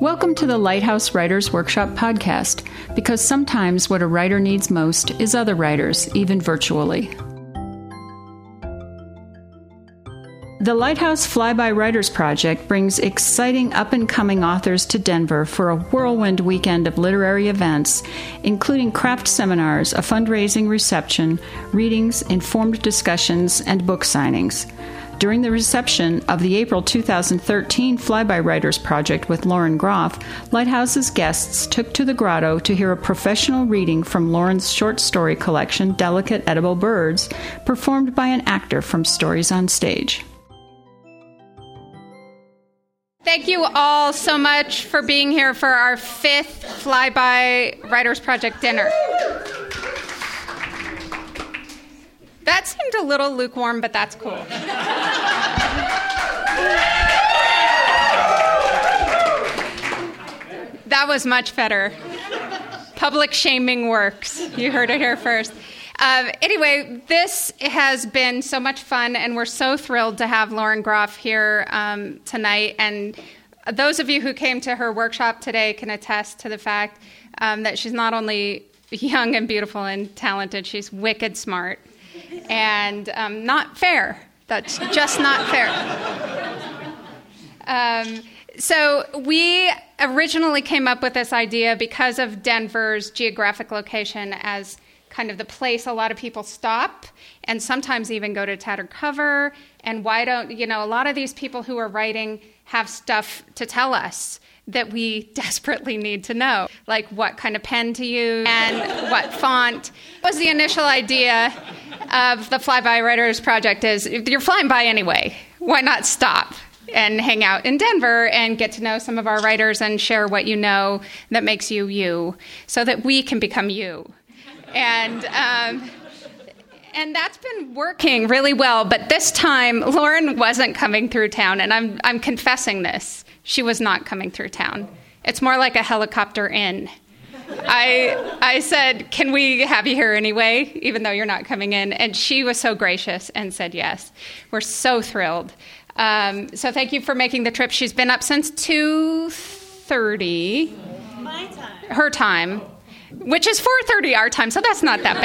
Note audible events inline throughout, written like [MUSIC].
Welcome to the Lighthouse Writers Workshop podcast, because sometimes what a writer needs most is other writers, even virtually. The Lighthouse Flyby Writers Project brings exciting up and coming authors to Denver for a whirlwind weekend of literary events, including craft seminars, a fundraising reception, readings, informed discussions, and book signings. During the reception of the April 2013 Flyby Writers Project with Lauren Groff, Lighthouse's guests took to the grotto to hear a professional reading from Lauren's short story collection, Delicate Edible Birds, performed by an actor from Stories on Stage. Thank you all so much for being here for our fifth Flyby Writers Project dinner. That seemed a little lukewarm, but that's cool. that was much better. Public shaming works. You heard it here first. Uh, anyway, this has been so much fun, and we're so thrilled to have Lauren Groff here um, tonight. And those of you who came to her workshop today can attest to the fact um, that she's not only young and beautiful and talented, she's wicked smart and um, not fair. That's just not fair. Um, so we originally came up with this idea because of Denver's geographic location as kind of the place a lot of people stop and sometimes even go to tattered cover and why don't you know a lot of these people who are writing have stuff to tell us that we desperately need to know, like what kind of pen to use and what font. was the initial idea of the Flyby Writers Project is you're flying by anyway, why not stop? and hang out in Denver and get to know some of our writers and share what you know that makes you you so that we can become you. And um, and that's been working really well. But this time, Lauren wasn't coming through town, and I'm I'm confessing this she was not coming through town. It's more like a helicopter in. I, I said, Can we have you here anyway, even though you're not coming in? And she was so gracious and said yes. We're so thrilled. Um, so thank you for making the trip. She's been up since 2.30. My time. Her time, which is 4.30 our time, so that's not that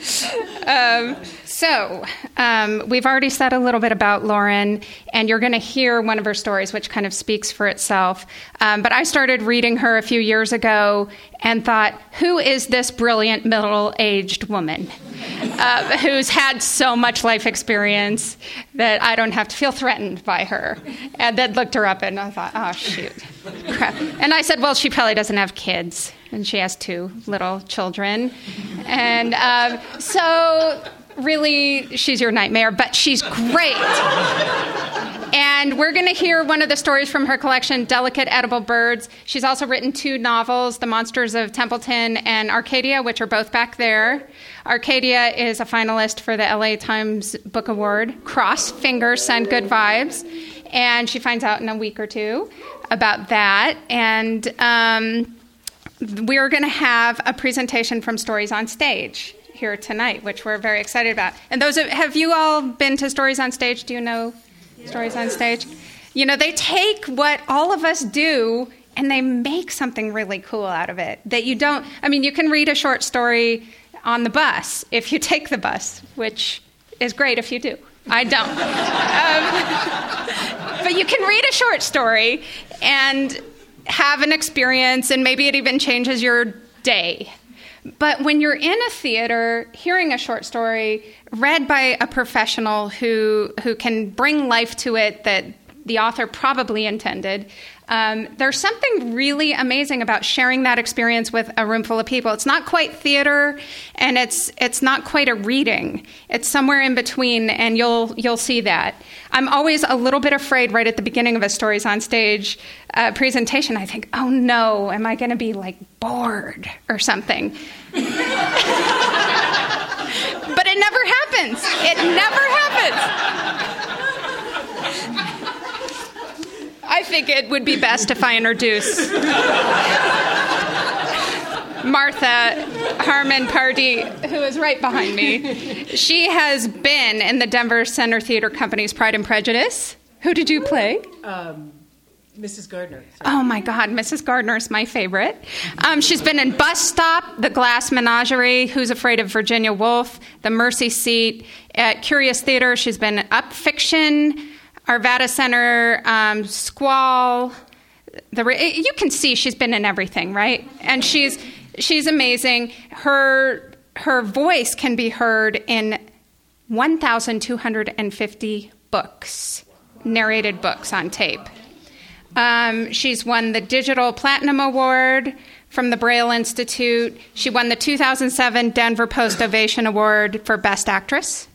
bad. [LAUGHS] um, so, um, we've already said a little bit about Lauren, and you're going to hear one of her stories, which kind of speaks for itself. Um, but I started reading her a few years ago and thought, who is this brilliant middle aged woman uh, who's had so much life experience that I don't have to feel threatened by her? And then looked her up, and I thought, oh, shoot, crap. And I said, well, she probably doesn't have kids, and she has two little children. And um, so really, she's your nightmare, but she's great. and we're going to hear one of the stories from her collection, Delicate Edible Birds. She's also written two novels, The Monsters of Templeton and Arcadia, which are both back there. Arcadia is a finalist for the LA Times Book Award. Cross fingers, send good vibes. And she finds out in a week or two about that. And um, we're going to have a presentation from Stories on Stage here tonight, which we're very excited about. And those of, have you all been to Stories on Stage? Do you know yeah. Stories on Stage? You know, they take what all of us do and they make something really cool out of it that you don't. I mean, you can read a short story on the bus if you [LAUGHS] take the bus, which is great if you do. I don't. [LAUGHS] um, [LAUGHS] but you can read a short story and have an experience, and maybe it even changes your day. But when you're in a theater, hearing a short story read by a professional who who can bring life to it that the author probably intended, um, there's something really amazing about sharing that experience with a room full of people. It's not quite theater, and it's it's not quite a reading. It's somewhere in between, and you'll you'll see that. I'm always a little bit afraid right at the beginning of a stories on stage uh, presentation. I think, oh no, am I going to be like bored or something? [LAUGHS] but it never happens. It never happens. I think it would be best if I introduce Martha Harmon Pardee, who is right behind me. She has been in the Denver Center Theater Company's Pride and Prejudice, Who did you play? Um, Mrs. Gardiner. Sorry. Oh my God, Mrs. Gardiner is my favorite. Um, she's been in Bus Stop, The Glass Menagerie, Who's Afraid of Virginia Woolf, The Mercy Seat. At Curious Theater, she's been Up Fiction, Arvada Center, um, Squall. The you can see she's been in everything, right? And she's she's amazing. Her her voice can be heard in 1,250 books, narrated books on tape. Um, she's won the Digital Platinum Award from the Braille Institute. She won the 2007 Denver Post Ovation Award for Best Actress.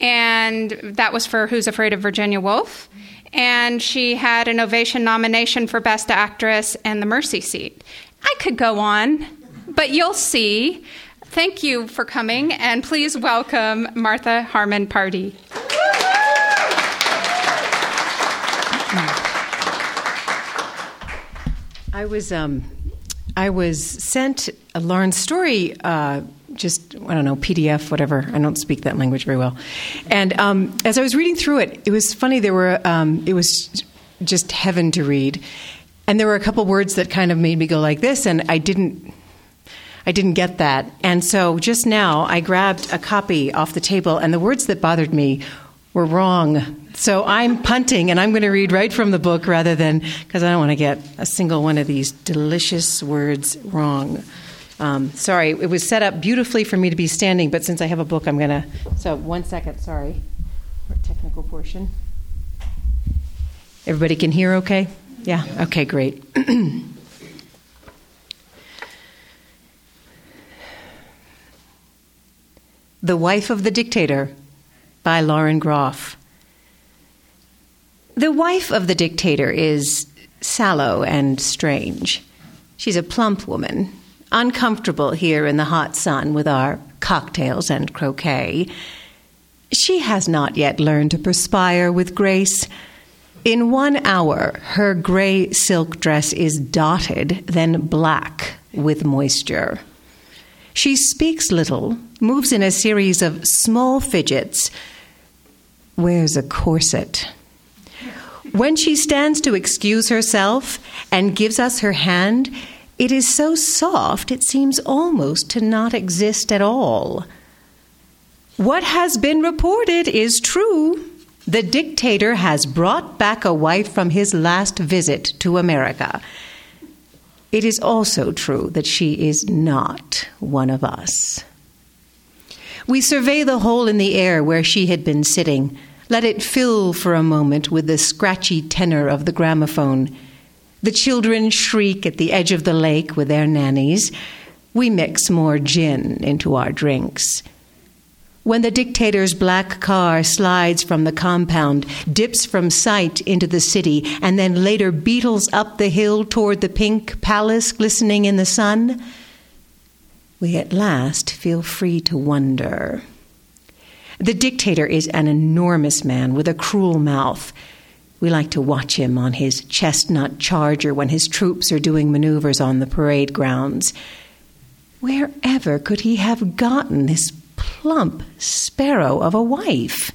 And that was for Who's Afraid of Virginia Woolf. And she had an Ovation nomination for Best Actress and the Mercy Seat. I could go on, but you'll see. Thank you for coming, and please welcome Martha Harmon Pardee. I was um, I was sent a Lauren story. Uh, just I don't know PDF whatever I don't speak that language very well, and um, as I was reading through it, it was funny. There were um, it was just heaven to read, and there were a couple words that kind of made me go like this, and I didn't I didn't get that, and so just now I grabbed a copy off the table, and the words that bothered me were wrong. So I'm punting and I'm going to read right from the book rather than, because I don't want to get a single one of these delicious words wrong. Um, sorry, it was set up beautifully for me to be standing, but since I have a book, I'm going to. So, one second, sorry. For technical portion. Everybody can hear okay? Yeah? Okay, great. [CLEARS THROAT] the Wife of the Dictator by Lauren Groff. The wife of the dictator is sallow and strange. She's a plump woman, uncomfortable here in the hot sun with our cocktails and croquet. She has not yet learned to perspire with grace. In one hour, her gray silk dress is dotted, then black with moisture. She speaks little, moves in a series of small fidgets, wears a corset. When she stands to excuse herself and gives us her hand, it is so soft it seems almost to not exist at all. What has been reported is true. The dictator has brought back a wife from his last visit to America. It is also true that she is not one of us. We survey the hole in the air where she had been sitting. Let it fill for a moment with the scratchy tenor of the gramophone. The children shriek at the edge of the lake with their nannies. We mix more gin into our drinks. When the dictator's black car slides from the compound, dips from sight into the city, and then later beetles up the hill toward the pink palace glistening in the sun, we at last feel free to wonder. The dictator is an enormous man with a cruel mouth. We like to watch him on his chestnut charger when his troops are doing maneuvers on the parade grounds. Wherever could he have gotten this plump sparrow of a wife?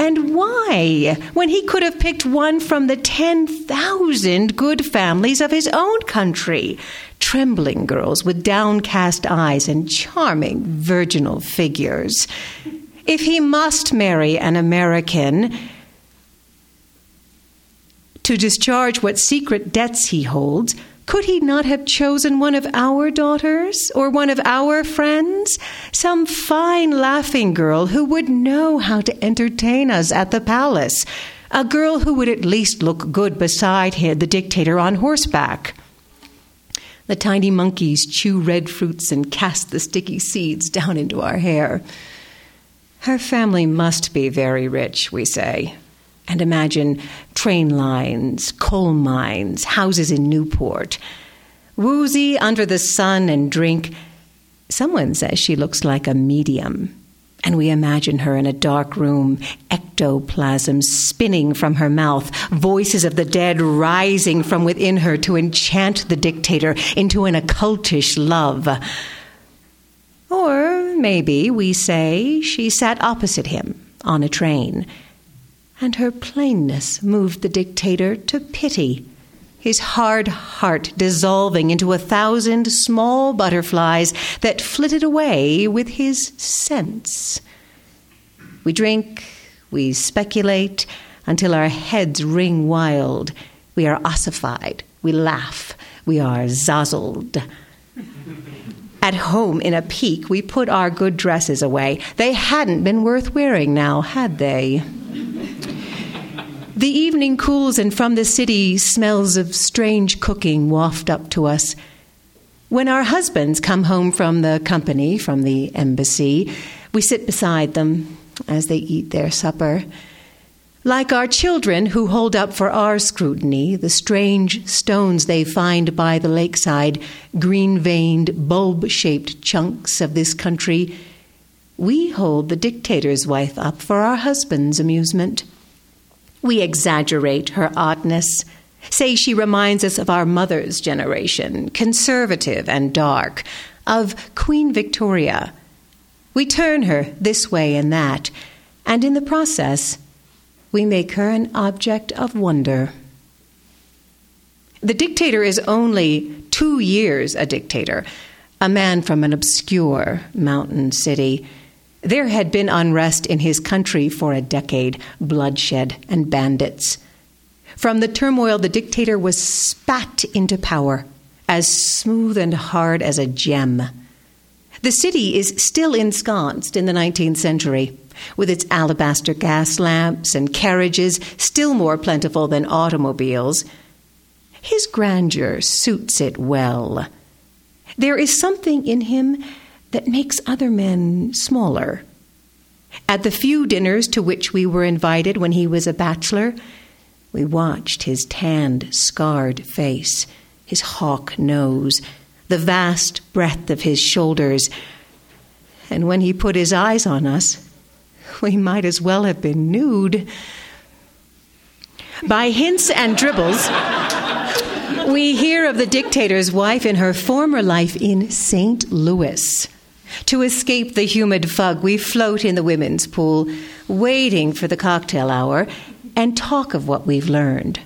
And why, when he could have picked one from the 10,000 good families of his own country? Trembling girls with downcast eyes and charming virginal figures. If he must marry an American to discharge what secret debts he holds, could he not have chosen one of our daughters or one of our friends? Some fine laughing girl who would know how to entertain us at the palace. A girl who would at least look good beside him, the dictator on horseback. The tiny monkeys chew red fruits and cast the sticky seeds down into our hair. Her family must be very rich, we say. And imagine train lines, coal mines, houses in Newport. Woozy under the sun and drink. Someone says she looks like a medium. And we imagine her in a dark room, ectoplasm spinning from her mouth, voices of the dead rising from within her to enchant the dictator into an occultish love. Or maybe we say she sat opposite him on a train. And her plainness moved the dictator to pity, his hard heart dissolving into a thousand small butterflies that flitted away with his sense. We drink, we speculate until our heads ring wild. We are ossified, we laugh, we are zazzled. At home in a pique, we put our good dresses away. They hadn't been worth wearing now, had they? The evening cools, and from the city, smells of strange cooking waft up to us. When our husbands come home from the company, from the embassy, we sit beside them as they eat their supper. Like our children who hold up for our scrutiny the strange stones they find by the lakeside, green veined, bulb shaped chunks of this country, we hold the dictator's wife up for our husband's amusement. We exaggerate her oddness, say she reminds us of our mother's generation, conservative and dark, of Queen Victoria. We turn her this way and that, and in the process, we make her an object of wonder. The dictator is only two years a dictator, a man from an obscure mountain city. There had been unrest in his country for a decade, bloodshed and bandits. From the turmoil, the dictator was spat into power, as smooth and hard as a gem. The city is still ensconced in the 19th century, with its alabaster gas lamps and carriages still more plentiful than automobiles. His grandeur suits it well. There is something in him that makes other men smaller. At the few dinners to which we were invited when he was a bachelor, we watched his tanned, scarred face, his hawk nose, the vast breadth of his shoulders. And when he put his eyes on us, we might as well have been nude. By hints and dribbles, we hear of the dictator's wife in her former life in St. Louis. To escape the humid fog, we float in the women's pool, waiting for the cocktail hour, and talk of what we've learned.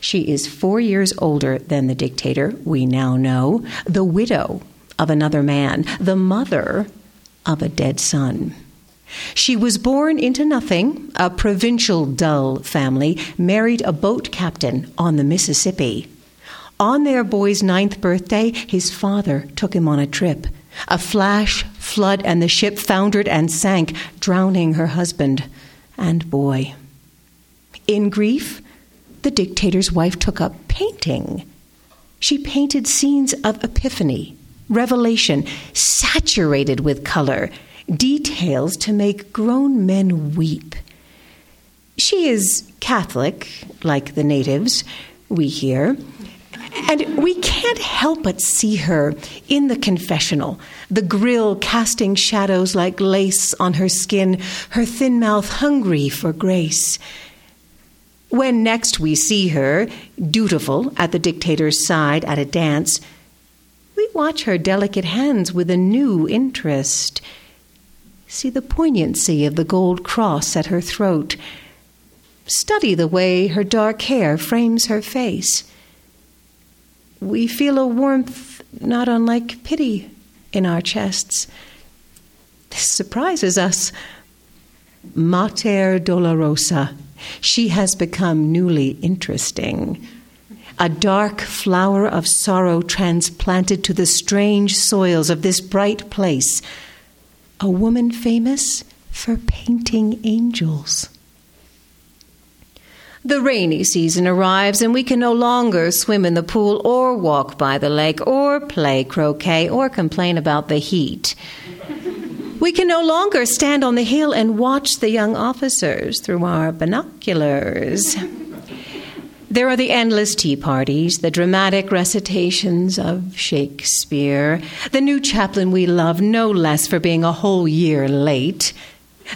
She is four years older than the dictator, we now know, the widow of another man, the mother of a dead son. She was born into nothing, a provincial dull family, married a boat captain on the Mississippi. On their boy's ninth birthday, his father took him on a trip. A flash, flood, and the ship foundered and sank, drowning her husband and boy. In grief, the dictator's wife took up painting. She painted scenes of epiphany, revelation, saturated with color, details to make grown men weep. She is Catholic, like the natives, we hear, and we can't help but see her in the confessional, the grill casting shadows like lace on her skin, her thin mouth hungry for grace. When next we see her, dutiful at the dictator's side at a dance, we watch her delicate hands with a new interest. See the poignancy of the gold cross at her throat. Study the way her dark hair frames her face we feel a warmth not unlike pity in our chests. This surprises us. Mater Dolorosa, she has become newly interesting. A dark flower of sorrow transplanted to the strange soils of this bright place. A woman famous for painting angels. The rainy season arrives, and we can no longer swim in the pool or walk by the lake or play croquet or complain about the heat. We can no longer stand on the hill and watch the young officers through our binoculars. There are the endless tea parties, the dramatic recitations of Shakespeare, the new chaplain we love no less for being a whole year late,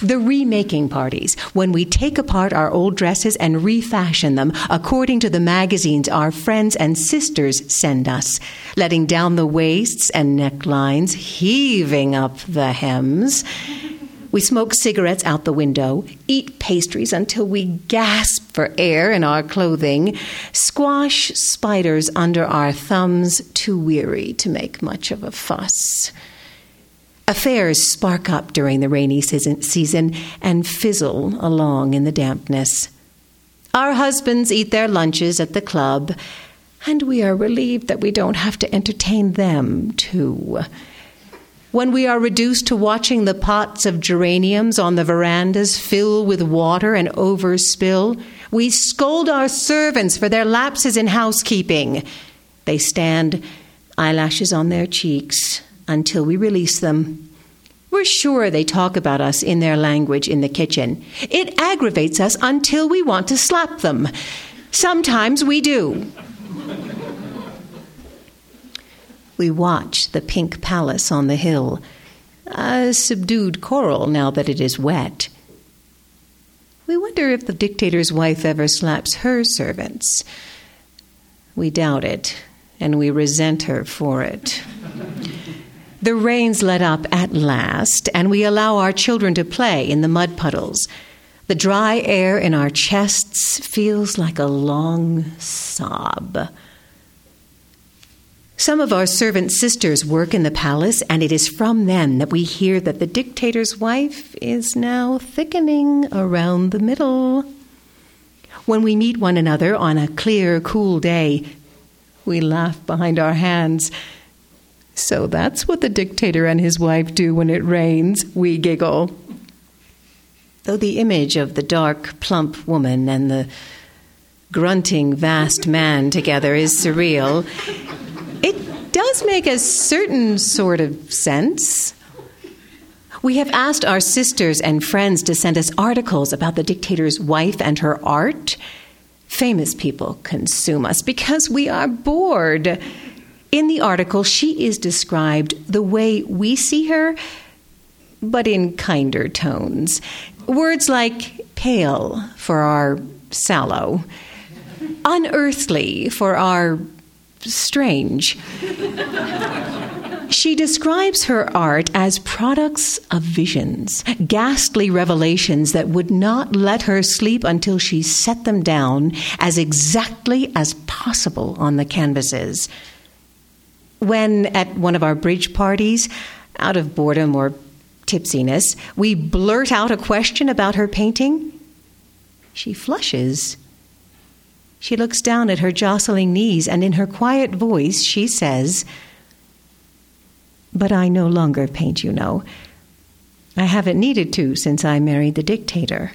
the remaking parties, when we take apart our old dresses and refashion them according to the magazines our friends and sisters send us, letting down the waists and necklines, heaving up the hems. We smoke cigarettes out the window, eat pastries until we gasp for air in our clothing, squash spiders under our thumbs, too weary to make much of a fuss. Affairs spark up during the rainy season and fizzle along in the dampness. Our husbands eat their lunches at the club, and we are relieved that we don't have to entertain them, too. When we are reduced to watching the pots of geraniums on the verandas fill with water and overspill, we scold our servants for their lapses in housekeeping. They stand, eyelashes on their cheeks, until we release them. We're sure they talk about us in their language in the kitchen. It aggravates us until we want to slap them. Sometimes we do. We watch the pink palace on the hill, a subdued coral now that it is wet. We wonder if the dictator's wife ever slaps her servants. We doubt it, and we resent her for it. The rains let up at last, and we allow our children to play in the mud puddles. The dry air in our chests feels like a long sob. Some of our servant sisters work in the palace, and it is from them that we hear that the dictator's wife is now thickening around the middle. When we meet one another on a clear, cool day, we laugh behind our hands so that's what the dictator and his wife do when it rains, we giggle. Though the image of the dark, plump woman and the grunting, vast man together is surreal, it does make a certain sort of sense. We have asked our sisters and friends to send us articles about the dictator's wife and her art. Famous people consume us because we are bored. In the article, she is described the way we see her, but in kinder tones. Words like pale for our sallow, unearthly for our strange. She describes her art as products of visions, ghastly revelations that would not let her sleep until she set them down as exactly as possible on the canvases when at one of our bridge parties, out of boredom or tipsiness, we blurt out a question about her painting, she flushes. She looks down at her jostling knees, and in her quiet voice, she says, But I no longer paint, you know. I haven't needed to since I married the dictator.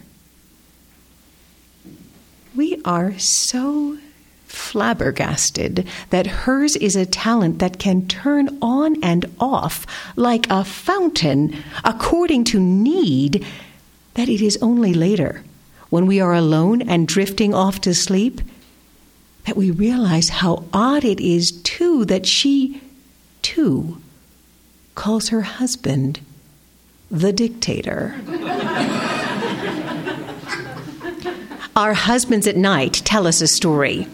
We are so flabbergasted that hers is a talent that can turn on and off like a fountain according to need, that it is only later, when we are alone and drifting off to sleep, that we realize how odd it is, too, that she, too, calls her husband the dictator. [LAUGHS] Our husbands at night tell us a story.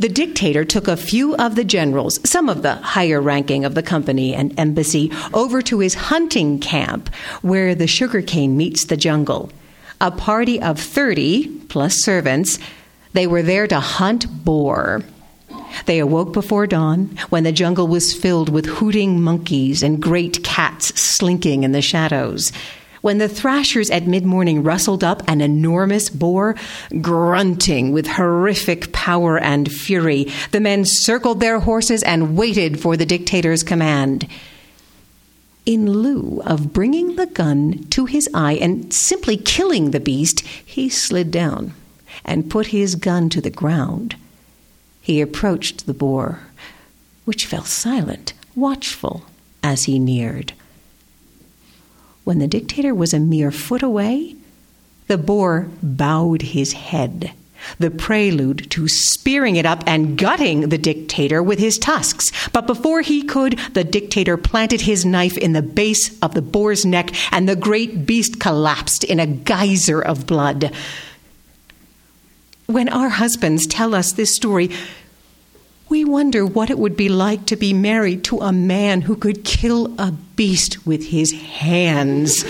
The dictator took a few of the generals, some of the higher ranking of the company and embassy, over to his hunting camp where the sugarcane meets the jungle. A party of 30 plus servants, they were there to hunt boar. They awoke before dawn when the jungle was filled with hooting monkeys and great cats slinking in the shadows. When the thrashers at mid morning rustled up an enormous boar, grunting with horrific power and fury, the men circled their horses and waited for the dictator's command. In lieu of bringing the gun to his eye and simply killing the beast, he slid down and put his gun to the ground. He approached the boar, which fell silent, watchful, as he neared. When the dictator was a mere foot away, the boar bowed his head, the prelude to spearing it up and gutting the dictator with his tusks. But before he could, the dictator planted his knife in the base of the boar's neck, and the great beast collapsed in a geyser of blood. When our husbands tell us this story, we wonder what it would be like to be married to a man who could kill a beast with his hands.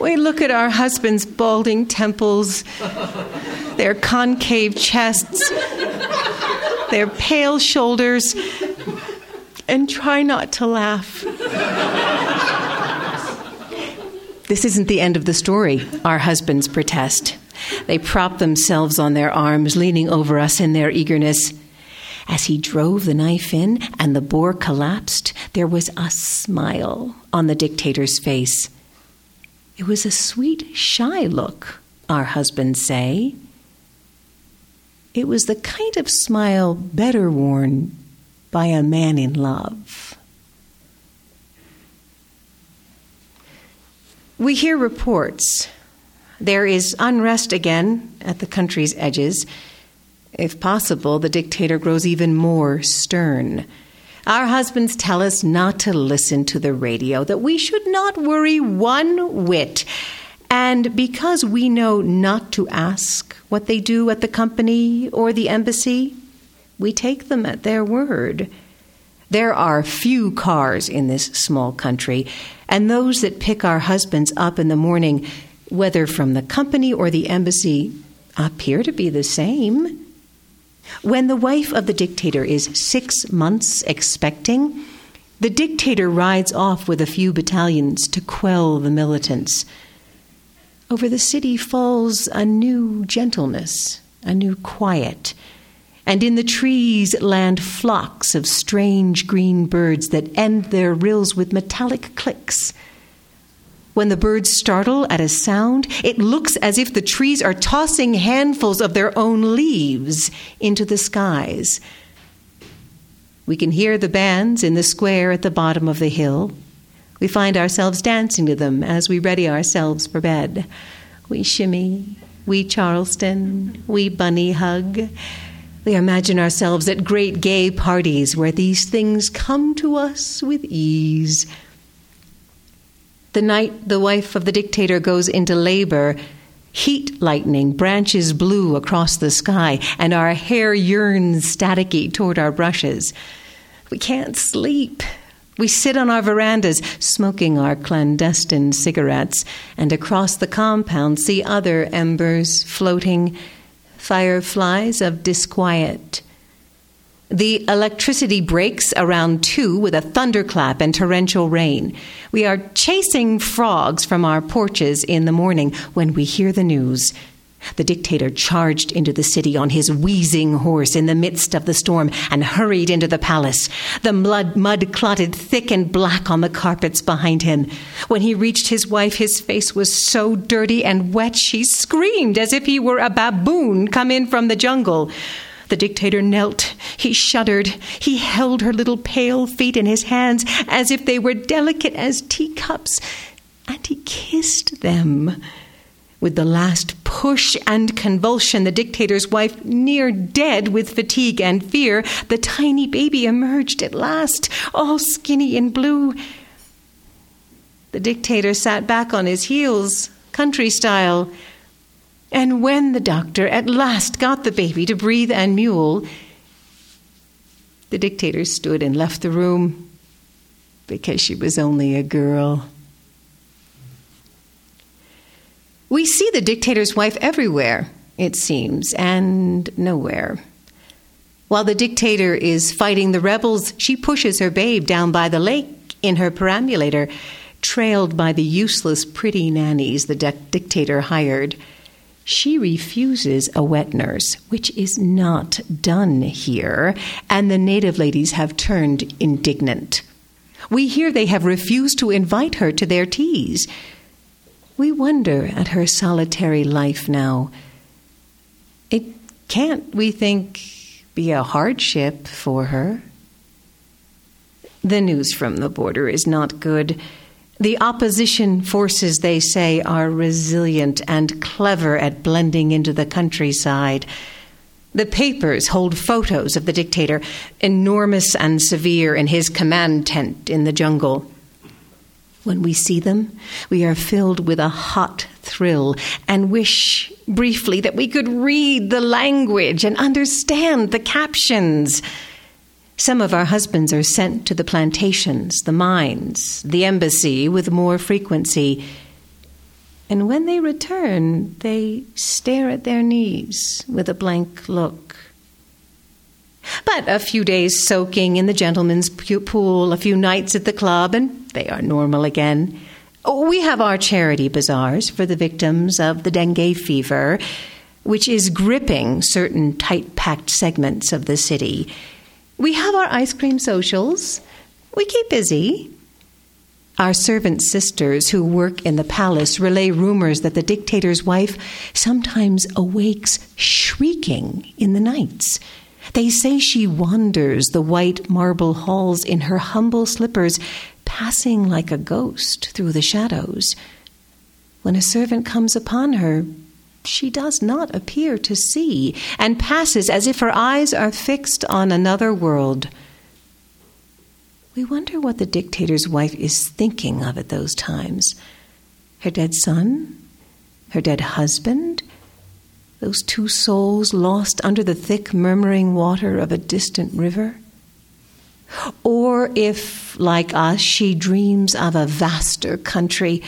We look at our husbands' balding temples, their concave chests, their pale shoulders, and try not to laugh. This isn't the end of the story, our husbands protest. They prop themselves on their arms, leaning over us in their eagerness. As he drove the knife in and the boar collapsed, there was a smile on the dictator's face. It was a sweet, shy look, our husbands say. It was the kind of smile better worn by a man in love. We hear reports. There is unrest again at the country's edges. If possible, the dictator grows even more stern. Our husbands tell us not to listen to the radio, that we should not worry one whit. And because we know not to ask what they do at the company or the embassy, we take them at their word. There are few cars in this small country, and those that pick our husbands up in the morning, whether from the company or the embassy, appear to be the same. When the wife of the dictator is six months expecting, the dictator rides off with a few battalions to quell the militants. Over the city falls a new gentleness, a new quiet and in the trees land flocks of strange green birds that end their rills with metallic clicks. When the birds startle at a sound, it looks as if the trees are tossing handfuls of their own leaves into the skies. We can hear the bands in the square at the bottom of the hill. We find ourselves dancing to them as we ready ourselves for bed. We shimmy, we Charleston, we bunny hug. We imagine ourselves at great gay parties where these things come to us with ease. The night the wife of the dictator goes into labor, heat lightning branches blue across the sky, and our hair yearns staticky toward our brushes. We can't sleep. We sit on our verandas, smoking our clandestine cigarettes, and across the compound see other embers floating fireflies of disquiet. The electricity breaks around two with a thunderclap and torrential rain. We are chasing frogs from our porches in the morning when we hear the news. The dictator charged into the city on his wheezing horse in the midst of the storm and hurried into the palace. The mud, mud clotted thick and black on the carpets behind him. When he reached his wife, his face was so dirty and wet she screamed as if he were a baboon come in from the jungle. The dictator knelt. He shuddered. He held her little pale feet in his hands as if they were delicate as teacups, and he kissed them. With the last push and convulsion, the dictator's wife near dead with fatigue and fear, the tiny baby emerged at last, all skinny and blue. The dictator sat back on his heels, country style. And when the doctor at last got the baby to breathe and mewl, the dictator stood and left the room because she was only a girl. We see the dictator's wife everywhere, it seems, and nowhere. While the dictator is fighting the rebels, she pushes her babe down by the lake in her perambulator, trailed by the useless pretty nannies the de- dictator hired. She refuses a wet nurse, which is not done here, and the native ladies have turned indignant. We hear they have refused to invite her to their teas. We wonder at her solitary life now. It can't, we think, be a hardship for her. The news from the border is not good. The opposition forces, they say, are resilient and clever at blending into the countryside. The papers hold photos of the dictator, enormous and severe in his command tent in the jungle. When we see them, we are filled with a hot thrill and wish briefly that we could read the language and understand the captions. Some of our husbands are sent to the plantations, the mines, the embassy with more frequency. And when they return, they stare at their knees with a blank look. But a few days soaking in the gentleman's pool, a few nights at the club, and they are normal again. We have our charity bazaars for the victims of the dengue fever, which is gripping certain tight packed segments of the city. We have our ice cream socials. We keep busy. Our servant sisters who work in the palace relay rumors that the dictator's wife sometimes awakes shrieking in the nights. They say she wanders the white marble halls in her humble slippers, passing like a ghost through the shadows. When a servant comes upon her, she does not appear to see, and passes as if her eyes are fixed on another world. We wonder what the dictator's wife is thinking of at those times. Her dead son? Her dead husband? Those two souls lost under the thick, murmuring water of a distant river? Or if, like us, she dreams of a vaster country,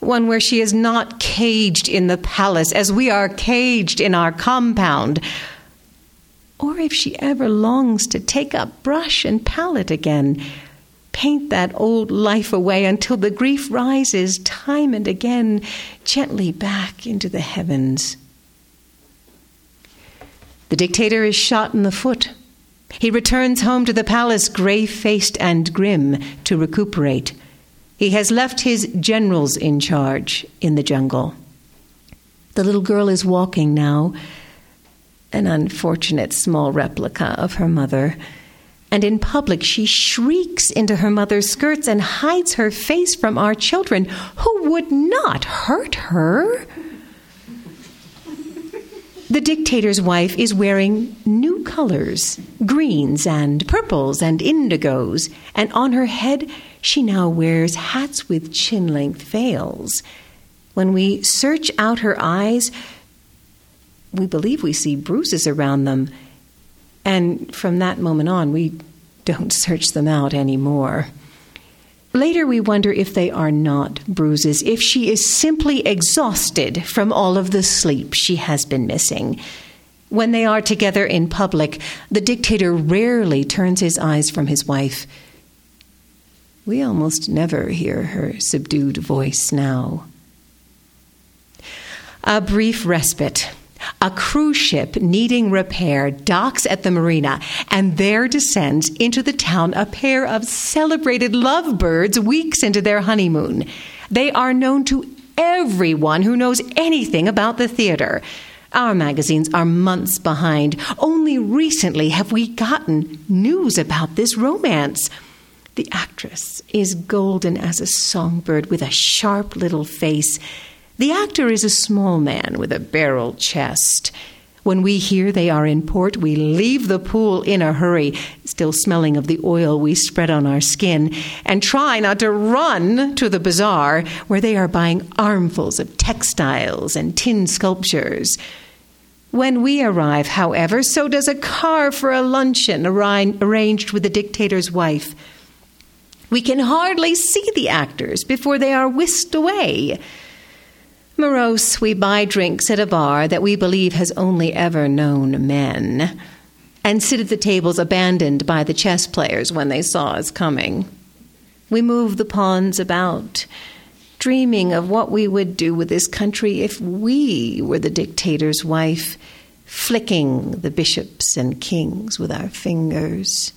one where she is not caged in the palace as we are caged in our compound. Or if she ever longs to take up brush and palette again, paint that old life away until the grief rises time and again gently back into the heavens. The dictator is shot in the foot. He returns home to the palace grey faced and grim to recuperate. He has left his generals in charge in the jungle. The little girl is walking now, an unfortunate small replica of her mother and in public she shrieks into her mother's skirts and hides her face from our children, who would not hurt her. The dictator's wife is wearing new colors greens and purples and indigos, and on her head she now wears hats with chin length veils. When we search out her eyes, we believe we see bruises around them and from that moment on, we don't [LAUGHS] search them out anymore. Later, we wonder if they are not bruises, if she is simply exhausted from all of the sleep she has been missing. When they are together in public, the dictator rarely turns his eyes from his wife. We almost never hear her subdued voice now. A brief respite a cruise ship needing repair docks at the marina, and there descends into the town a pair of celebrated lovebirds weeks into their honeymoon. They are known to everyone who knows anything about the theater. Our magazines are months behind. Only recently have we gotten news about this romance. The actress is golden as a songbird with a sharp little face the actor is a small man with a barrel chest. When we hear they are in port, we leave the pool in a hurry, still smelling of the oil we spread on our skin, and try not to run to the bazaar where they are buying armfuls of textiles and tin sculptures. When we arrive, however, so does a car for a luncheon arranged with the dictator's wife. We can hardly see the actors before they are whisked away. Morose, we buy drinks at a bar that we believe has only ever known men, and sit at the tables abandoned by the chess players when they saw us coming. We move the pawns about, dreaming of what we would do with this country if we were the dictator's wife, flicking the bishops and kings with our fingers.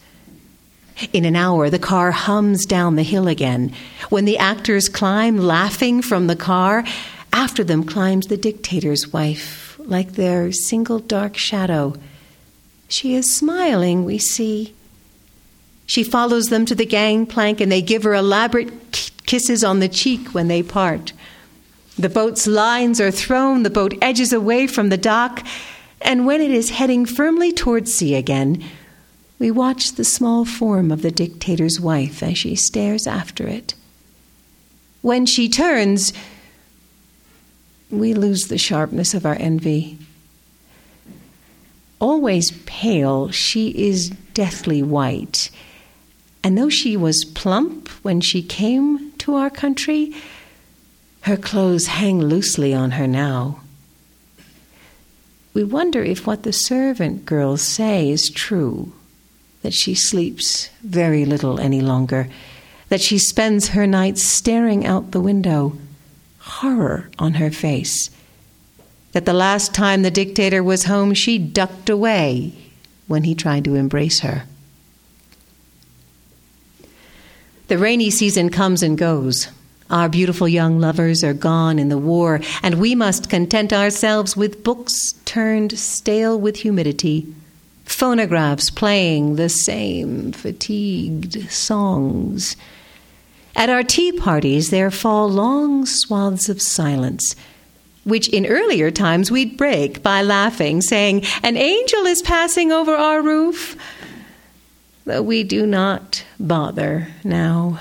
In an hour, the car hums down the hill again. When the actors climb, laughing from the car, after them climbs the dictator's wife, like their single dark shadow. She is smiling, we see. She follows them to the gangplank, and they give her elaborate kisses on the cheek when they part. The boat's lines are thrown, the boat edges away from the dock, and when it is heading firmly towards sea again, we watch the small form of the dictator's wife as she stares after it. When she turns, we lose the sharpness of our envy. Always pale, she is deathly white. And though she was plump when she came to our country, Her clothes hang loosely on her now. We wonder if what the servant girls say is true that she sleeps very little any longer, that she spends her nights staring out the window, horror on her face, that the last time the dictator was home, she ducked away when he tried to embrace her. The rainy season comes and goes. Our beautiful young lovers are gone in the war, and we must content ourselves with books turned stale with humidity, phonographs playing the same fatigued songs. At our tea parties, there fall long swaths of silence, which in earlier times we'd break by laughing, saying, An angel is passing over our roof. Though we do not bother now.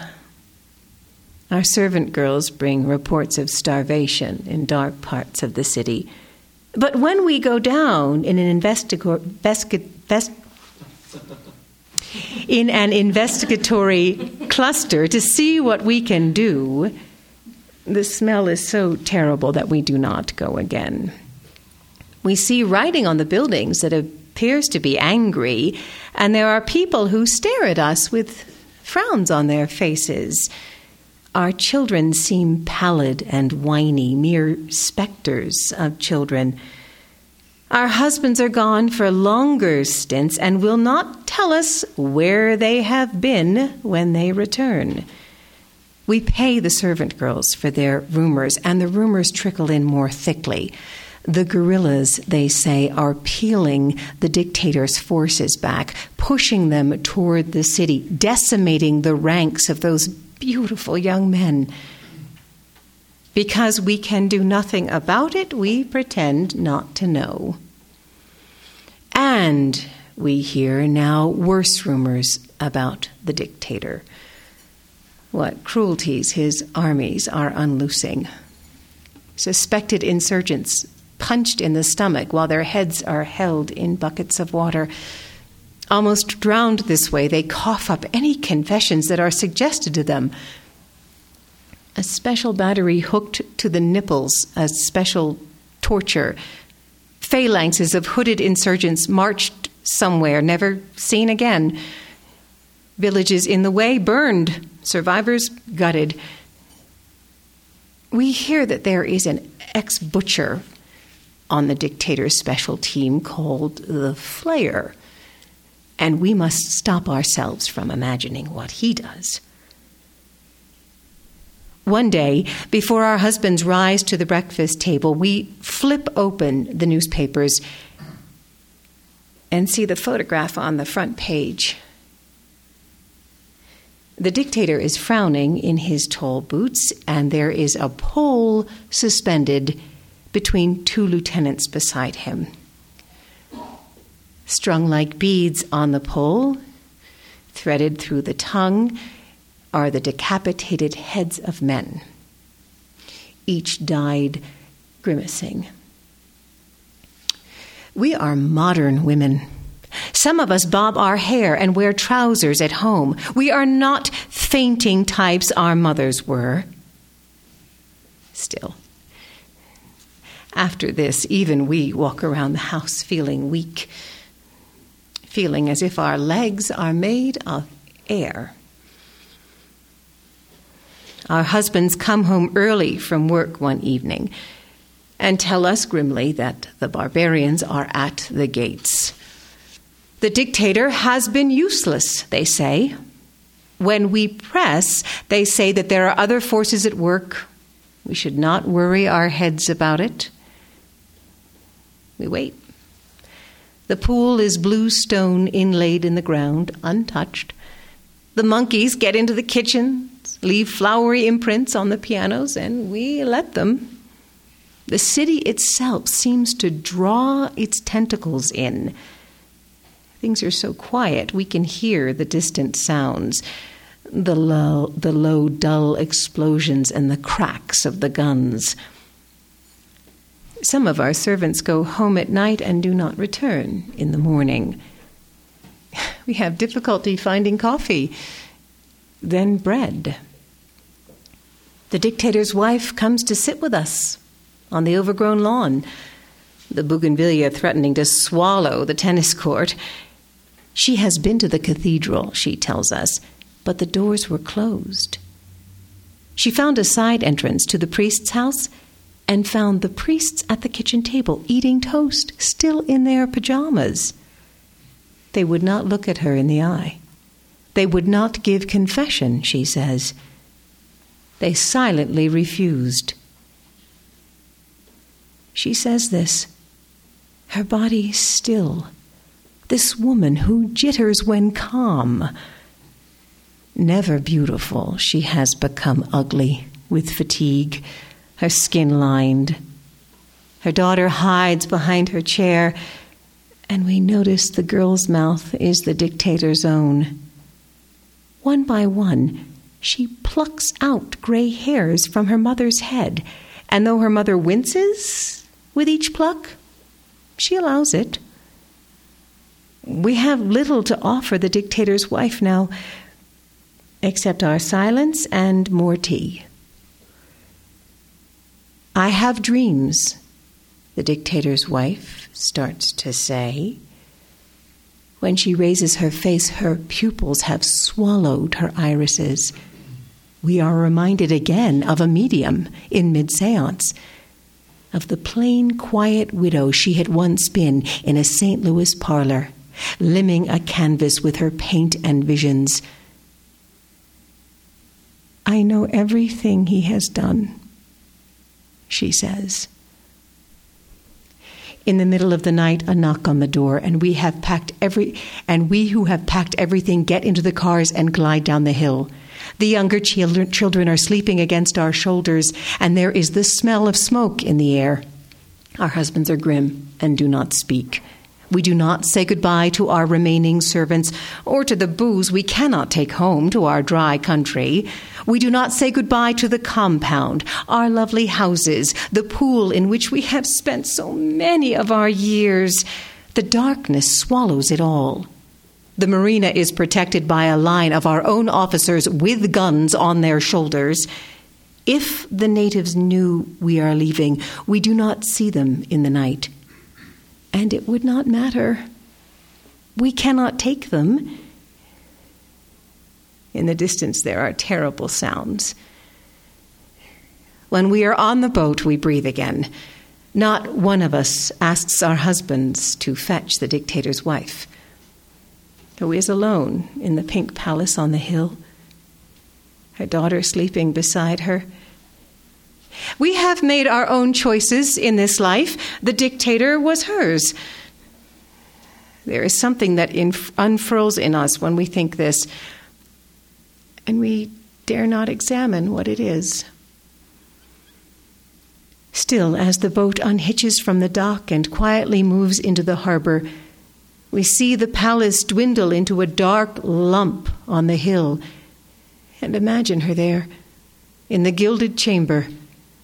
Our servant girls bring reports of starvation in dark parts of the city. But when we go down in an investigo- vest- in an investigatory cluster to see what we can do, the smell is so terrible that we do not go again. We see writing on the buildings that appears to be angry, and there are people who stare at us with frowns on their faces. Our children seem pallid and whiny, mere specters of children. Our husbands are gone for longer stints and will not tell us where they have been when they return. We pay the servant girls for their rumors, and the rumors trickle in more thickly. The guerrillas, they say, are peeling the dictator's forces back, pushing them toward the city, decimating the ranks of those beautiful young men. Because we can do nothing about it, we pretend not to know. And we hear now worse rumors about the dictator. What cruelties his armies are unloosing. Suspected insurgents punched in the stomach while their heads are held in buckets of water. Almost drowned this way, they cough up any confessions that are suggested to them. A special battery hooked to the nipples, a special torture. Phalanxes of hooded insurgents marched somewhere, never seen again. Villages in the way burned, survivors gutted. We hear that there is an ex butcher on the dictator's special team called the Flayer and we must stop ourselves from imagining what he does. One day, before our husbands rise to the breakfast table, we flip open the newspapers and see the photograph on the front page. The dictator is frowning in his tall boots, and there is a pole suspended between two lieutenants beside him strung like beads on the pole, threaded through the tongue, are the decapitated heads of men. Each died grimacing. We are modern women. Some of us bob our hair and wear trousers at home. We are not fainting types our mothers were. Still, after this, even we walk around the house feeling weak feeling as if our legs are made of air. Our husbands come home early from work one evening and tell us grimly that the barbarians are at the gates. The dictator has been useless, they say. When we press, they say that there are other forces at work. We should not worry our heads about it. We wait. The pool is blue stone inlaid in the ground, untouched. The monkeys get into the kitchens, leave flowery imprints on the pianos, and we let them. The city itself seems to draw its tentacles in. Things are so quiet, we can hear the distant sounds the low, the low, dull explosions and the cracks of the guns. Some of our servants go home at night and do not return in the morning. [LAUGHS] We have difficulty finding coffee, then bread. The dictator's wife comes to sit with us on the overgrown lawn, the bougainvillea threatening to swallow the tennis court. She has been to the cathedral, she tells us, but the doors were closed. She found a side entrance to the priest's house and found the priests at the kitchen table eating toast, still in their pajamas. They would not look at her in the eye. They would not give confession, she says. They silently refused. She says this her body still. This woman who jitters when calm. Never beautiful, she has become ugly with fatigue, her skin lined. Her daughter hides behind her chair, and we notice the girl's mouth is the dictator's own. One by one, she plucks out gray hairs from her mother's head, and though her mother winces with each pluck, she allows it. We have little to offer the dictator's wife now, except our silence and more tea. I have dreams, the dictator's wife starts to say. When she raises her face, her pupils have swallowed her irises. We are reminded again of a medium in mid seance, of the plain, quiet widow she had once been in a St. Louis parlor, limning a canvas with her paint and visions. I know everything he has done, she says. In the middle of the night, a knock on the door, and we have packed every, and we who have packed everything get into the cars and glide down the hill. The younger children, children are sleeping against our shoulders, and there is the smell of smoke in the air. Our husbands are grim and do not speak. We do not say goodbye to our remaining servants or to the booze we cannot take home to our dry country. We do not say goodbye to the compound, our lovely houses, the pool in which we have spent so many of our years. The darkness swallows it all. The marina is protected by a line of our own officers with guns on their shoulders. If the natives knew we are leaving, we do not see them in the night and it would not matter. We cannot take them. In the distance, there are terrible sounds. When we are on the boat, we breathe again. Not one of us asks our husbands to fetch the dictator's wife, who is alone in the pink palace on the hill, her daughter sleeping beside her. We have made our own choices in this life. The dictator was hers. There is something that inf- unfurls in us when we think this, and we dare not examine what it is. Still, as the boat unhitches from the dock and quietly moves into the harbor, we see the palace dwindle into a dark lump on the hill, and imagine her there in the gilded chamber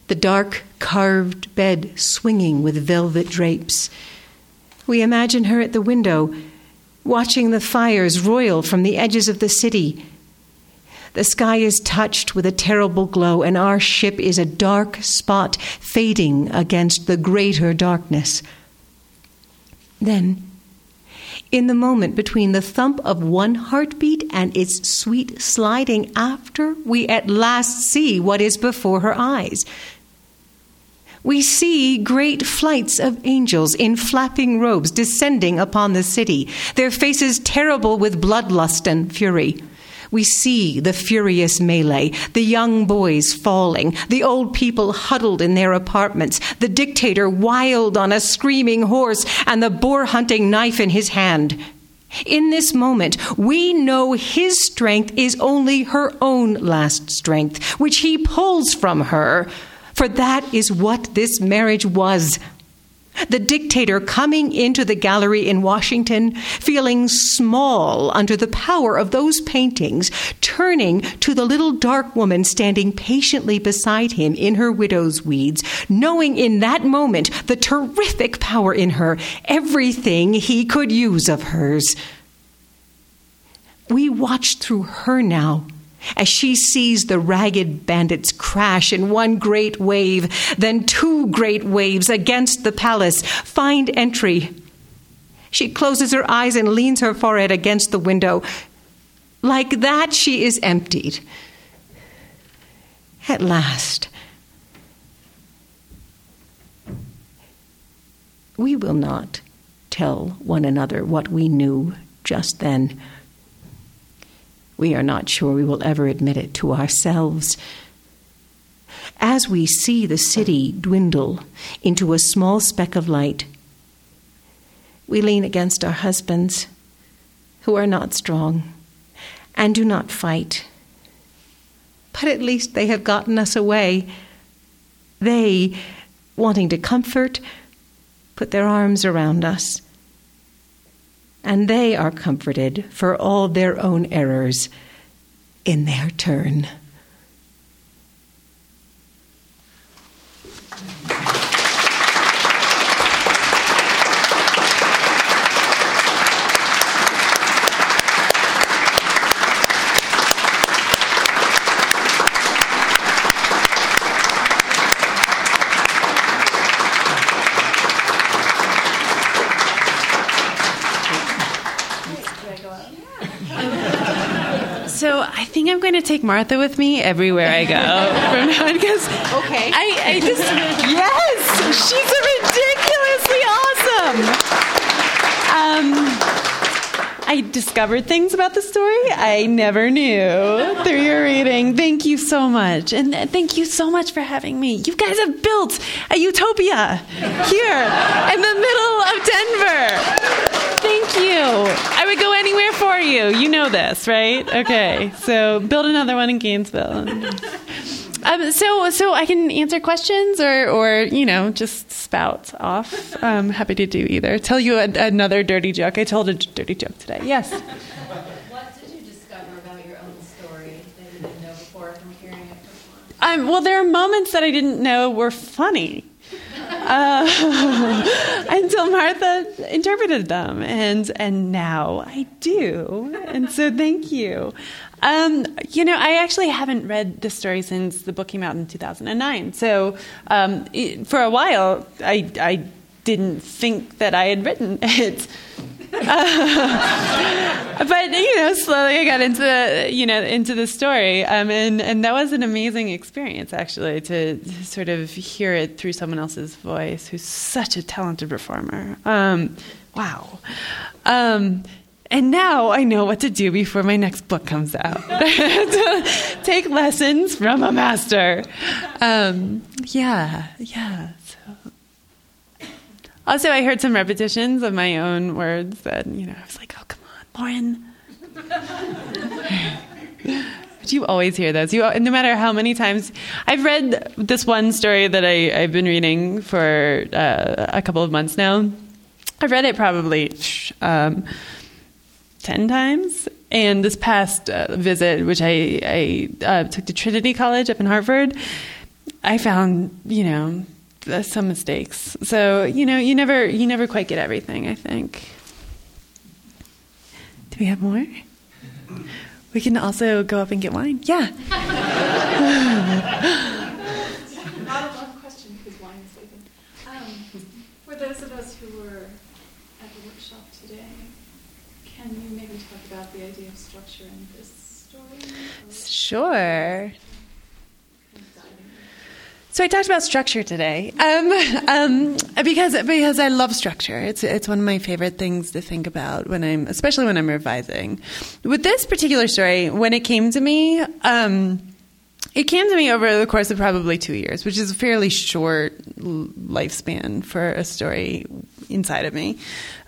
the dark carved bed swinging with velvet drapes. We imagine her at the window, watching the fires roil from the edges of the city. The sky is touched with a terrible glow, and our ship is a dark spot fading against the greater darkness. Then, in the moment between the thump of one heartbeat and its sweet sliding after, we at last see what is before her eyes we see great flights of angels in flapping robes descending upon the city, their faces terrible with bloodlust and fury. We see the furious melee, the young boys falling, the old people huddled in their apartments, the dictator wild on a screaming horse, and the boar hunting knife in his hand. In this moment, we know his strength is only her own last strength, which he pulls from her for that is what this marriage was. The dictator coming into the gallery in Washington, feeling small under the power of those paintings, turning to the little dark woman standing patiently beside him in her widow's weeds, knowing in that moment the terrific power in her, everything he could use of hers. We watch through her now as she sees the ragged bandits crash in one great wave, then two great waves against the palace, find entry. She closes her eyes and leans her forehead against the window. Like that, she is emptied. At last. We will not tell one another what we knew just then. We are not sure we will ever admit it to ourselves. As we see the city dwindle into a small speck of light, we lean against our husbands who are not strong and do not fight. But at least they have gotten us away. They, wanting to comfort, put their arms around us. And they are comforted for all their own errors in their turn. think I'm going to take Martha with me everywhere I go [LAUGHS] from now on because okay, I, I just yes, she's ridiculously awesome. Um, I discovered things about the story I never knew through your reading. Thank you so much. And thank you so much for having me. You guys have built a utopia here in the middle of Denver. You. I would go anywhere for you. You know this, right? Okay. So build another one in Gainesville. Um, so, so I can answer questions, or, or you know, just spout off. I'm happy to do either. Tell you a, another dirty joke. I told a dirty joke today. Yes. [LAUGHS] What did you discover about your own story that you didn't know before from hearing it Um, well, there are moments that I didn't know were funny. Uh, [LAUGHS] until Martha interpreted them, and and now I do, and so thank you. Um, you know, I actually haven't read the story since the book came out in 2009. So um, it, for a while, I, I didn't think that I had written [LAUGHS] it. Uh, [LAUGHS] but you know, slowly I got into the, you know into the story, um, and and that was an amazing experience actually to sort of hear it through someone else's voice, who's such a talented performer. Um, wow. Um, and now I know what to do before my next book comes out. [LAUGHS] Take lessons from a master. Um, yeah, yeah. So. Also, I heard some repetitions of my own words that, you know, I was like, oh, come on, Lauren. [LAUGHS] but you always hear those. You, no matter how many times. I've read this one story that I, have been reading for uh, a couple of months now. I've read it probably. Um, 10 times. And this past uh, visit, which I, I uh, took to Trinity College up in Hartford, I found, you know, uh, some mistakes. So, you know, you never, you never quite get everything, I think. Do we have more? We can also go up and get wine. Yeah. [LAUGHS] [LAUGHS] One question because wine is leaving. Um, for those of us who were at the workshop today, can you maybe talk about the idea of structure in this story? Sure. So I talked about structure today um, [LAUGHS] um, because because I love structure. It's it's one of my favorite things to think about when I'm, especially when I'm revising. With this particular story, when it came to me, um, it came to me over the course of probably two years, which is a fairly short lifespan for a story inside of me.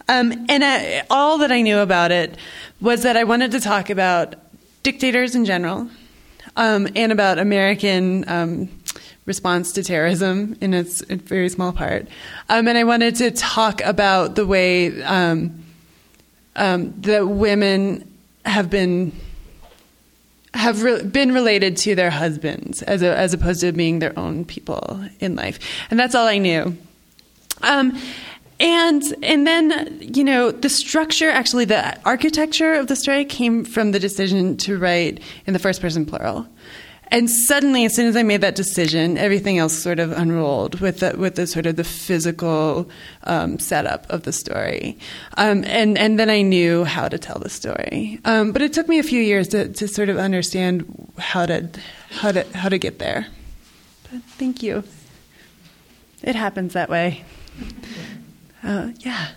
Um, and I, all that I knew about it was that I wanted to talk about dictators in general um, and about American um, response to terrorism in its very small part. Um, and I wanted to talk about the way um, um, that women have been have re- been related to their husbands as a, as opposed to being their own people in life, and that's all I knew. Um, and and then you know the structure actually the architecture of the story came from the decision to write in the first person plural and suddenly as soon as i made that decision everything else sort of unrolled with the with the sort of the physical um, setup of the story. Um, and and then i knew how to tell the story. Um, but it took me a few years to, to sort of understand how to how to how to get there. But thank you. It happens that way. Uh, yeah.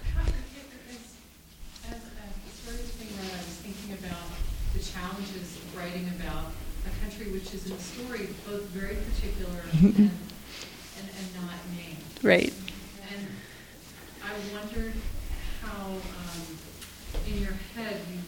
As a story was being read, I was thinking about the challenges of writing about a country which is in story both very particular and, and, and not named. Right. And I wondered how, um, in your head, you,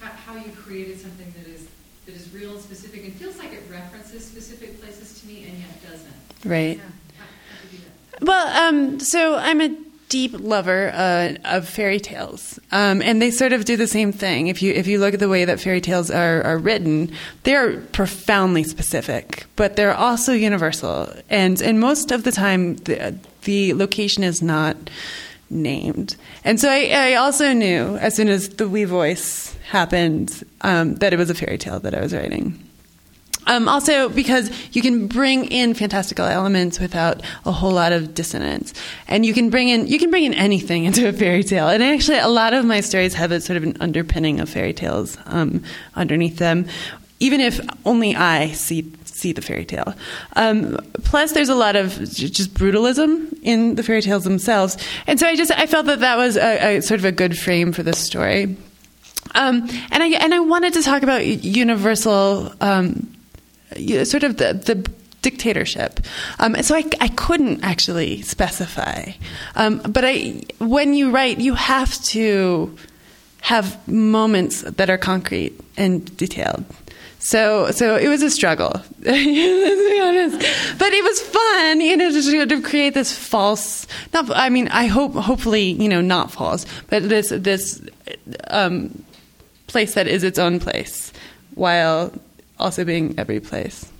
how, how you created something that is, that is real and specific and feels like it references specific places to me and yet doesn't. Right. Yeah. How, how do you do that? Well, um, so I'm a deep lover uh, of fairy tales, um, and they sort of do the same thing. If you if you look at the way that fairy tales are, are written, they're profoundly specific, but they're also universal. And and most of the time, the, the location is not named. And so I, I also knew as soon as the wee voice happened um, that it was a fairy tale that I was writing. Um, also, because you can bring in fantastical elements without a whole lot of dissonance, and you can bring in you can bring in anything [LAUGHS] into a fairy tale. And actually, a lot of my stories have a sort of an underpinning of fairy tales um, underneath them, even if only I see see the fairy tale. Um, plus, there's a lot of just brutalism in the fairy tales themselves, and so I just I felt that that was a, a sort of a good frame for this story. Um, and I and I wanted to talk about universal, um, you know, sort of the the dictatorship. Um, so I, I couldn't actually specify. Um, but I, when you write, you have to have moments that are concrete and detailed. So, so it was a struggle. [LAUGHS] Let's be honest, but it was fun, you know, to, create this false. Not, I mean, I hope, hopefully, you know, not false, but this this um, place that is its own place, while also being every place.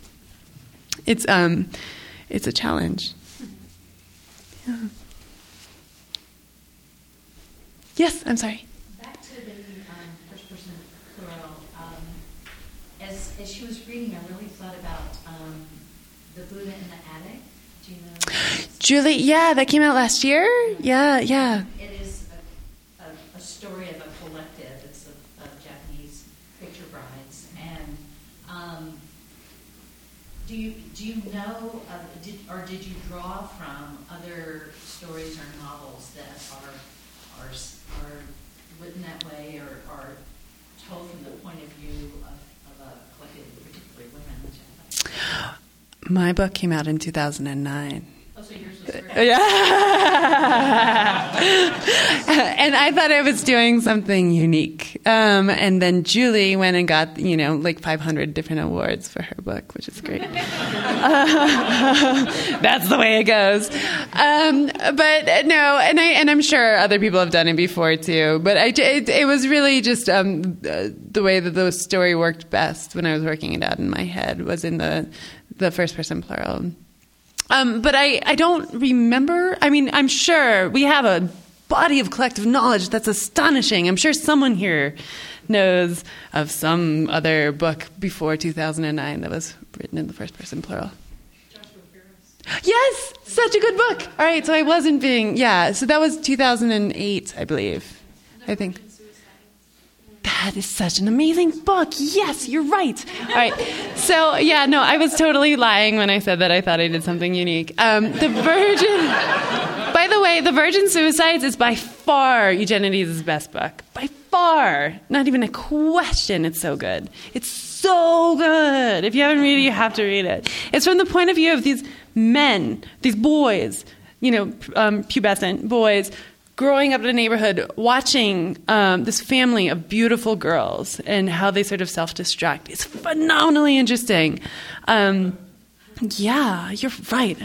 It's um, it's a challenge. Yeah. Yes, I'm sorry. Back to the um, first person plural. Um, as, as she was reading, I really thought about um, the Buddha in the attic. Do you know? Julie, yeah, that came out last year. Yeah, yeah. It is a, a, a story of a collective. It's of, of Japanese picture brides. And um, do you do you know, of, did, or did you draw from other stories or novels that are are are written that way or are told from the point of view of, of a collective, particularly women? My book came out in 2009. Yeah. [LAUGHS] and I thought I was doing something unique. Um, and then Julie went and got, you know, like 500 different awards for her book, which is great. [LAUGHS] That's the way it goes. Um, but no, and I and I'm sure other people have done it before too. But I, it, it was really just um, the, the way that the story worked best when I was working it out in my head was in the the first person plural. Um, but I, I don't remember. I mean, I'm sure we have a body of collective knowledge that's astonishing. I'm sure someone here knows of some other book before 2009 that was written in the first person plural. Yes, such a good book. All right, so I wasn't being, yeah, so that was 2008, I believe. I think. That is such an amazing book. Yes, you're right. All right. So, yeah, no, I was totally lying when I said that I thought I did something unique. Um, the Virgin, by the way, The Virgin Suicides is by far Eugenides' best book. By far. Not even a question. It's so good. It's so good. If you haven't read it, you have to read it. It's from the point of view of these men, these boys, you know, um, pubescent boys growing up in a neighborhood, watching um, this family of beautiful girls and how they sort of self destruct. It's phenomenally interesting. Um, yeah, you're right.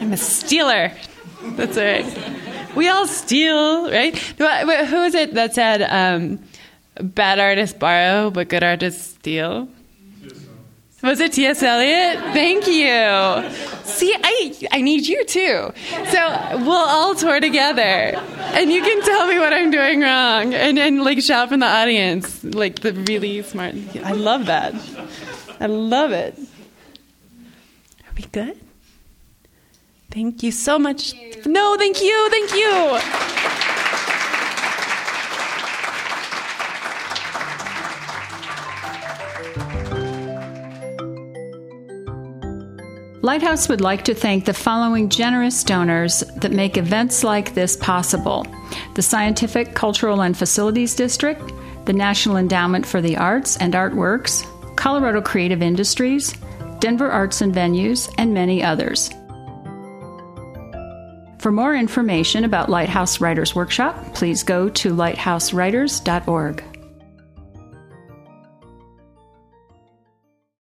I'm a stealer. That's all right. We all steal, right? Who is it that said, um, bad artists borrow, but good artists steal? Was it T.S. Eliot? Thank you. See, I I need you too. So we'll all tour together, and you can tell me what I'm doing wrong, and and like shout from the audience, like the really smart. I love that. I love it. Are we good? Thank you so much. No, thank you, thank you. Lighthouse would like to thank the following generous donors that make events like this possible the Scientific, Cultural, and Facilities District, the National Endowment for the Arts and Artworks, Colorado Creative Industries, Denver Arts and Venues, and many others. For more information about Lighthouse Writers Workshop, please go to lighthousewriters.org.